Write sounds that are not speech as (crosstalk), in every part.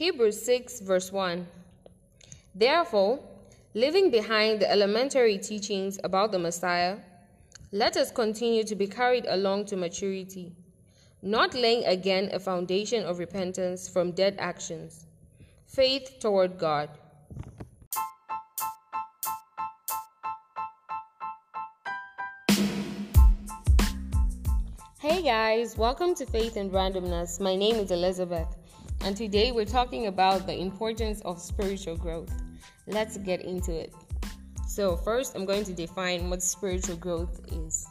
Hebrews 6, verse 1. Therefore, leaving behind the elementary teachings about the Messiah, let us continue to be carried along to maturity, not laying again a foundation of repentance from dead actions, faith toward God. Hey guys, welcome to Faith and Randomness. My name is Elizabeth and today we're talking about the importance of spiritual growth. Let's get into it. So, first, I'm going to define what spiritual growth is.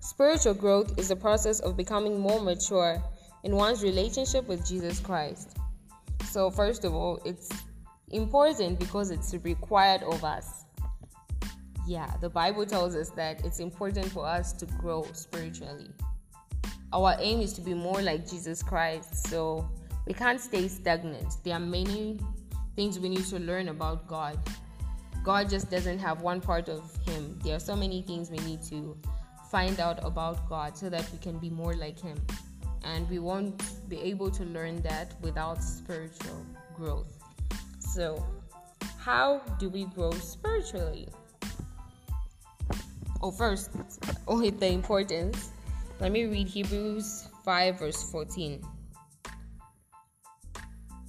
Spiritual growth is the process of becoming more mature in one's relationship with Jesus Christ. So, first of all, it's important because it's required of us. Yeah, the Bible tells us that it's important for us to grow spiritually. Our aim is to be more like Jesus Christ. So, we can't stay stagnant. There are many things we need to learn about God. God just doesn't have one part of Him. There are so many things we need to find out about God so that we can be more like Him. And we won't be able to learn that without spiritual growth. So, how do we grow spiritually? Oh, first, (laughs) only the importance. Let me read Hebrews 5, verse 14.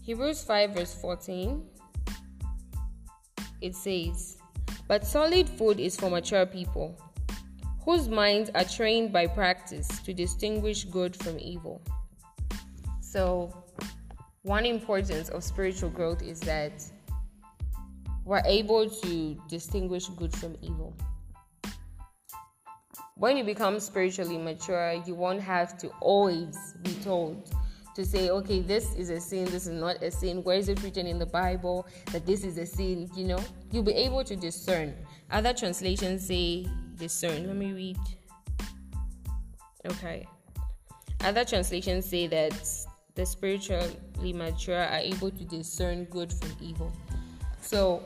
Hebrews 5, verse 14, it says, But solid food is for mature people, whose minds are trained by practice to distinguish good from evil. So, one importance of spiritual growth is that we're able to distinguish good from evil. When you become spiritually mature, you won't have to always be told to say, okay, this is a sin, this is not a sin. Where is it written in the Bible that this is a sin? You know, you'll be able to discern. Other translations say discern. Let me read. Okay. Other translations say that the spiritually mature are able to discern good from evil. So,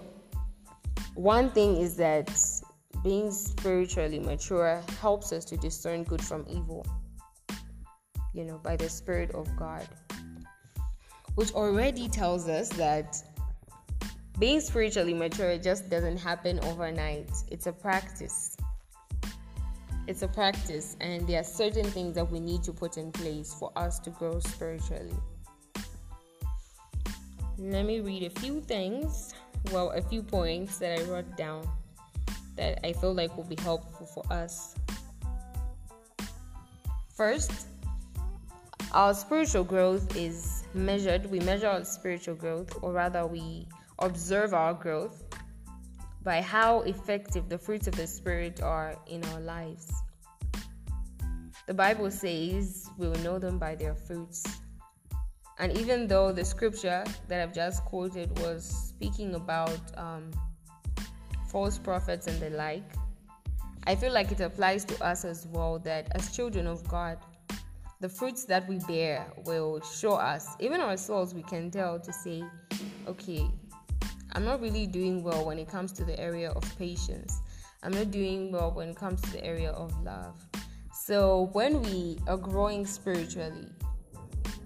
one thing is that being spiritually mature helps us to discern good from evil you know, by the Spirit of God, which already tells us that being spiritually mature just doesn't happen overnight. It's a practice. It's a practice, and there are certain things that we need to put in place for us to grow spiritually. Let me read a few things, well, a few points that I wrote down that I feel like will be helpful for us. First, our spiritual growth is measured, we measure our spiritual growth, or rather, we observe our growth by how effective the fruits of the Spirit are in our lives. The Bible says we will know them by their fruits. And even though the scripture that I've just quoted was speaking about um, false prophets and the like, I feel like it applies to us as well that as children of God, the fruits that we bear will show us, even ourselves, we can tell to say, okay, I'm not really doing well when it comes to the area of patience. I'm not doing well when it comes to the area of love. So when we are growing spiritually,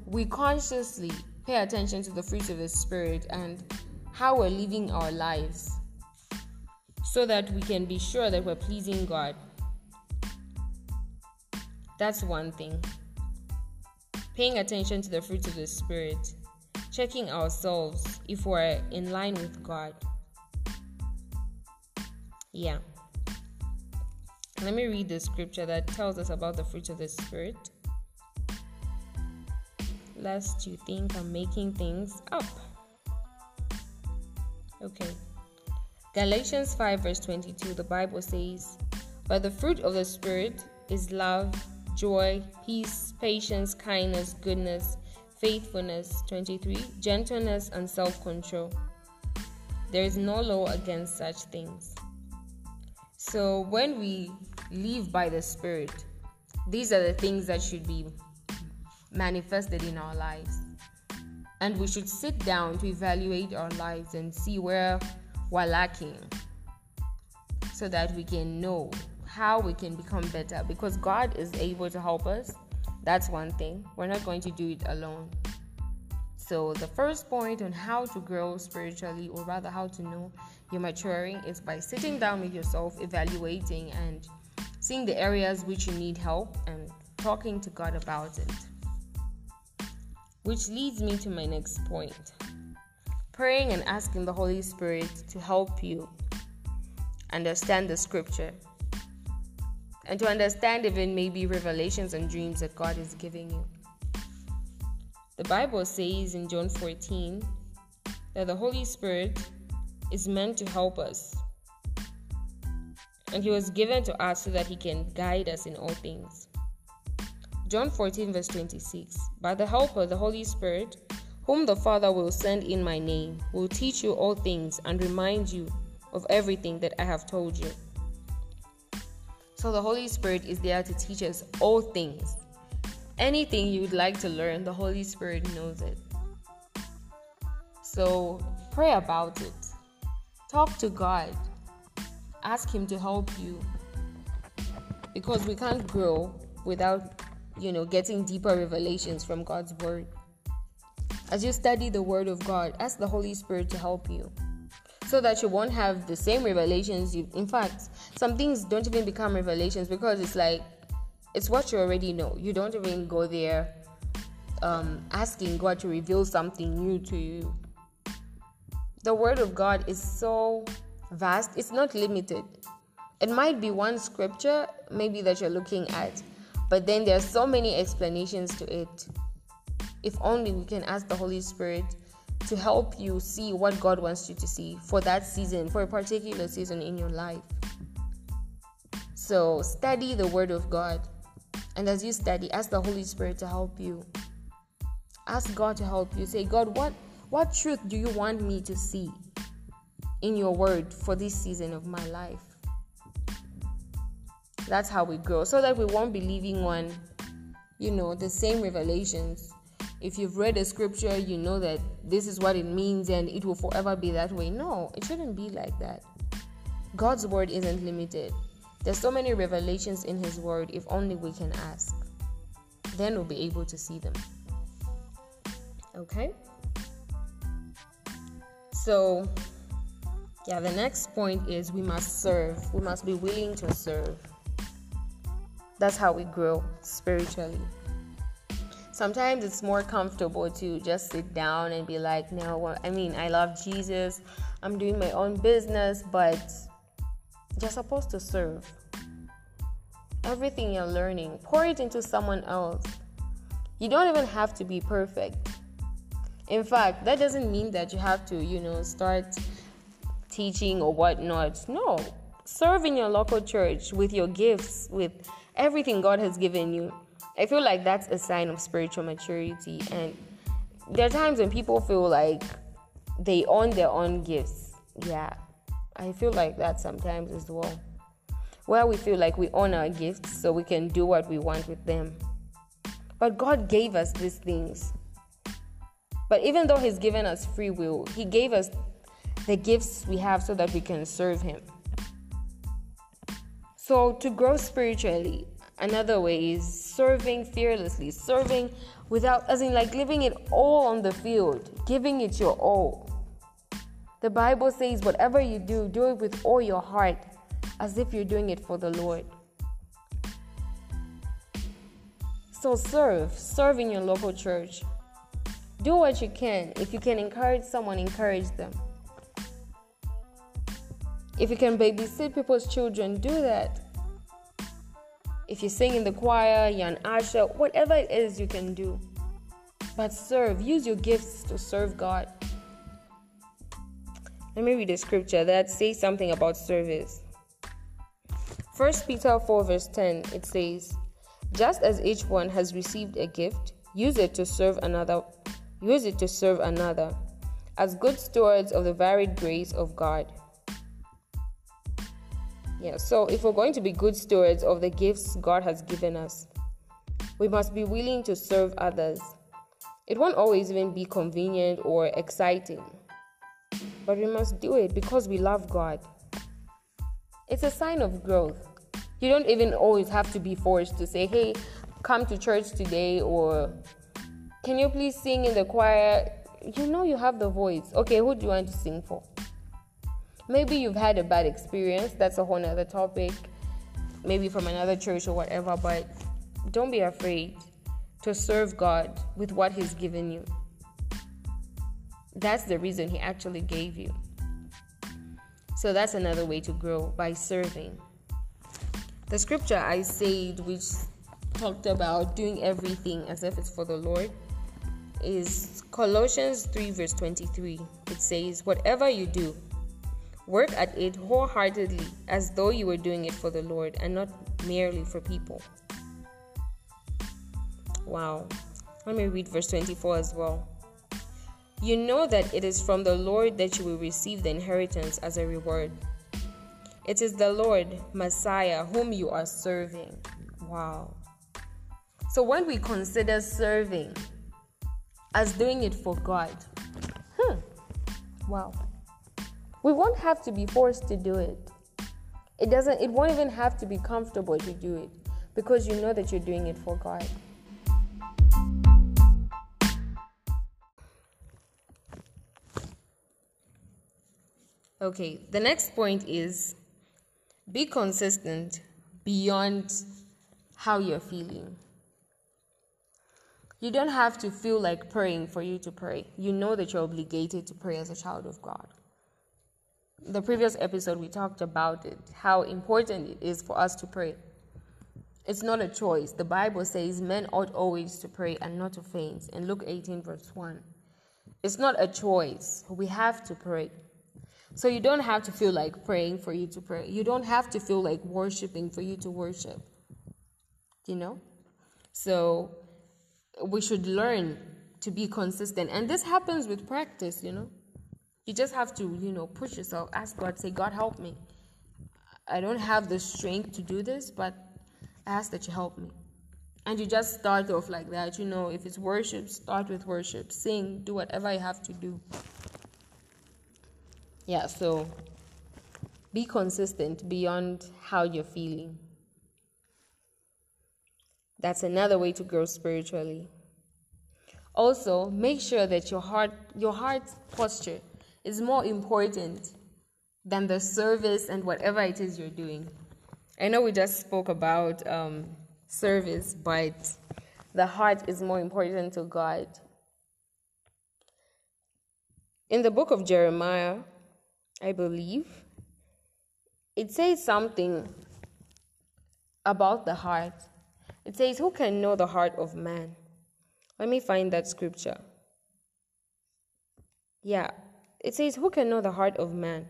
we consciously pay attention to the fruits of the Spirit and how we're living our lives so that we can be sure that we're pleasing God. That's one thing paying attention to the fruits of the Spirit, checking ourselves if we're in line with God. Yeah. Let me read the scripture that tells us about the fruits of the Spirit. Lest you think I'm making things up. Okay. Galatians 5, verse 22, the Bible says, But the fruit of the Spirit is love, joy, peace, patience, kindness, goodness, faithfulness. 23. Gentleness and self control. There is no law against such things. So, when we live by the Spirit, these are the things that should be manifested in our lives. And we should sit down to evaluate our lives and see where we're lacking so that we can know how we can become better because God is able to help us. That's one thing. We're not going to do it alone. So, the first point on how to grow spiritually, or rather, how to know you're maturing, is by sitting down with yourself, evaluating, and seeing the areas which you need help and talking to God about it. Which leads me to my next point praying and asking the Holy Spirit to help you understand the scripture and to understand even maybe revelations and dreams that God is giving you. The Bible says in John 14 that the Holy Spirit is meant to help us. And he was given to us so that he can guide us in all things. John 14, verse 26. By the Helper, the Holy Spirit, whom the Father will send in my name, will teach you all things and remind you of everything that I have told you. So the Holy Spirit is there to teach us all things. Anything you would like to learn, the Holy Spirit knows it. So pray about it. Talk to God. Ask Him to help you. Because we can't grow without, you know, getting deeper revelations from God's Word. As you study the Word of God, ask the Holy Spirit to help you so that you won't have the same revelations you in fact some things don't even become revelations because it's like it's what you already know. You don't even go there um, asking god to reveal something new to you. The word of god is so vast it's not limited. It might be one scripture maybe that you're looking at but then there are so many explanations to it. If only we can ask the holy spirit to help you see what God wants you to see for that season, for a particular season in your life. So, study the Word of God. And as you study, ask the Holy Spirit to help you. Ask God to help you. Say, God, what, what truth do you want me to see in your Word for this season of my life? That's how we grow, so that we won't be living on, you know, the same revelations if you've read a scripture, you know that this is what it means and it will forever be that way. No, it shouldn't be like that. God's word isn't limited. There's so many revelations in His word, if only we can ask. Then we'll be able to see them. Okay? So, yeah, the next point is we must serve. We must be willing to serve. That's how we grow spiritually sometimes it's more comfortable to just sit down and be like, no, I mean, I love Jesus, I'm doing my own business, but you're supposed to serve. Everything you're learning, pour it into someone else. You don't even have to be perfect. In fact, that doesn't mean that you have to, you know, start teaching or whatnot. No, serve in your local church with your gifts, with everything God has given you I feel like that's a sign of spiritual maturity. And there are times when people feel like they own their own gifts. Yeah, I feel like that sometimes as well. Where we feel like we own our gifts so we can do what we want with them. But God gave us these things. But even though He's given us free will, He gave us the gifts we have so that we can serve Him. So, to grow spiritually, Another way is serving fearlessly, serving without, as in, like living it all on the field, giving it your all. The Bible says, whatever you do, do it with all your heart, as if you're doing it for the Lord. So serve, serve in your local church. Do what you can. If you can encourage someone, encourage them. If you can babysit people's children, do that. If you sing in the choir, you're an usher, whatever it is you can do. But serve, use your gifts to serve God. Let me read a scripture that says something about service. First Peter 4, verse 10, it says, Just as each one has received a gift, use it to serve another, use it to serve another, as good stewards of the varied grace of God. Yeah, so if we're going to be good stewards of the gifts God has given us, we must be willing to serve others. It won't always even be convenient or exciting, but we must do it because we love God. It's a sign of growth. You don't even always have to be forced to say, hey, come to church today or Can you please sing in the choir? You know you have the voice. Okay, who do you want to sing for? Maybe you've had a bad experience. That's a whole other topic. Maybe from another church or whatever, but don't be afraid to serve God with what He's given you. That's the reason He actually gave you. So that's another way to grow by serving. The scripture I said, which talked about doing everything as if it's for the Lord, is Colossians 3, verse 23. It says, Whatever you do, work at it wholeheartedly as though you were doing it for the Lord and not merely for people. Wow. Let me read verse 24 as well. You know that it is from the Lord that you will receive the inheritance as a reward. It is the Lord, Messiah, whom you are serving. Wow. So when we consider serving as doing it for God, hmm, wow. We won't have to be forced to do it. It doesn't it won't even have to be comfortable to do it because you know that you're doing it for God. Okay, the next point is be consistent beyond how you're feeling. You don't have to feel like praying for you to pray. You know that you're obligated to pray as a child of God. The previous episode, we talked about it, how important it is for us to pray. It's not a choice. The Bible says men ought always to pray and not to faint. In Luke 18, verse 1. It's not a choice. We have to pray. So you don't have to feel like praying for you to pray. You don't have to feel like worshiping for you to worship. You know? So we should learn to be consistent. And this happens with practice, you know? You just have to, you know, push yourself, ask God, say, God, help me. I don't have the strength to do this, but I ask that you help me. And you just start off like that, you know, if it's worship, start with worship, sing, do whatever you have to do yeah, so be consistent beyond how you're feeling. That's another way to grow spiritually. Also, make sure that your heart your heart posture is more important than the service and whatever it is you're doing. I know we just spoke about um, service, but the heart is more important to God. In the book of Jeremiah, I believe. It says something about the heart. It says, Who can know the heart of man? Let me find that scripture. Yeah, it says, Who can know the heart of man?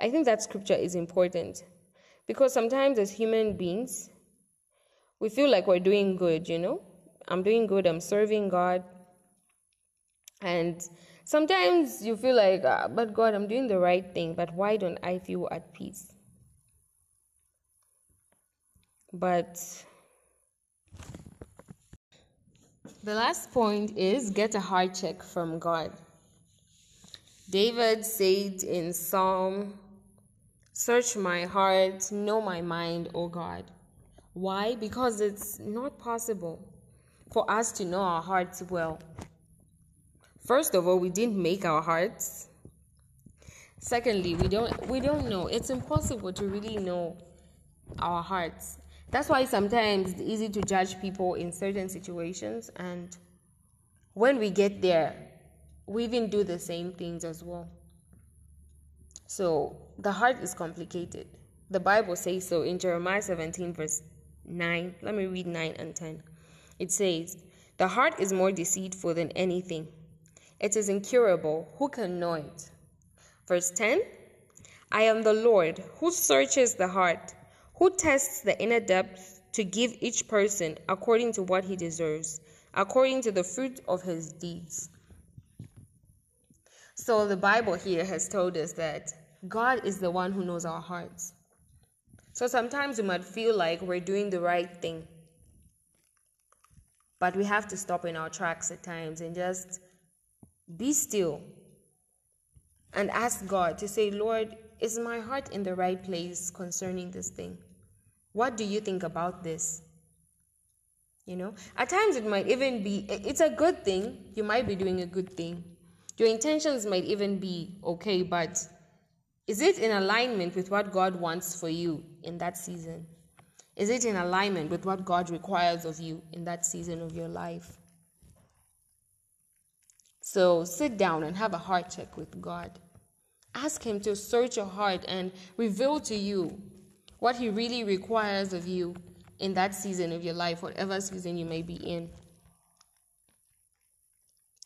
I think that scripture is important because sometimes as human beings, we feel like we're doing good, you know? I'm doing good, I'm serving God. And Sometimes you feel like, ah, but God, I'm doing the right thing, but why don't I feel at peace? But the last point is get a heart check from God. David said in Psalm, Search my heart, know my mind, O God. Why? Because it's not possible for us to know our hearts well. First of all, we didn't make our hearts. Secondly, we don't we don't know. It's impossible to really know our hearts. That's why sometimes it's easy to judge people in certain situations and when we get there, we even do the same things as well. So, the heart is complicated. The Bible says so in Jeremiah 17 verse 9. Let me read 9 and 10. It says, "The heart is more deceitful than anything it is incurable. Who can know it? Verse 10 I am the Lord who searches the heart, who tests the inner depths to give each person according to what he deserves, according to the fruit of his deeds. So the Bible here has told us that God is the one who knows our hearts. So sometimes we might feel like we're doing the right thing. But we have to stop in our tracks at times and just be still and ask God to say, Lord, is my heart in the right place concerning this thing? What do you think about this? You know, at times it might even be, it's a good thing. You might be doing a good thing. Your intentions might even be okay, but is it in alignment with what God wants for you in that season? Is it in alignment with what God requires of you in that season of your life? So sit down and have a heart check with God. Ask Him to search your heart and reveal to you what He really requires of you in that season of your life, whatever season you may be in.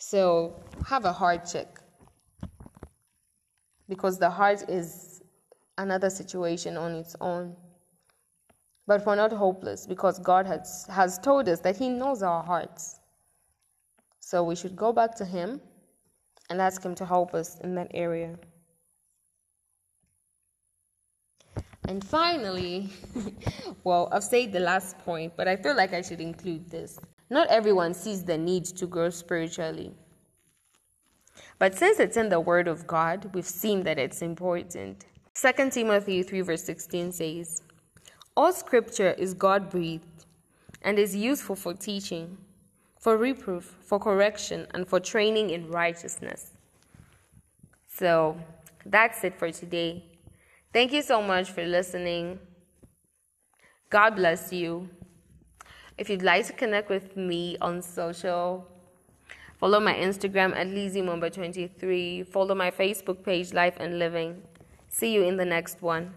So have a heart check. Because the heart is another situation on its own. But we're not hopeless because God has, has told us that He knows our hearts. So we should go back to Him and ask Him to help us in that area. And finally, (laughs) well, I've said the last point, but I feel like I should include this. Not everyone sees the need to grow spiritually. But since it's in the Word of God, we've seen that it's important. 2 Timothy 3, verse 16 says, All scripture is God breathed and is useful for teaching, for reproof, for correction, and for training in righteousness. So that's it for today. Thank you so much for listening. God bless you. If you'd like to connect with me on social, follow my Instagram at LizzieMumba23. Follow my Facebook page, Life and Living. See you in the next one.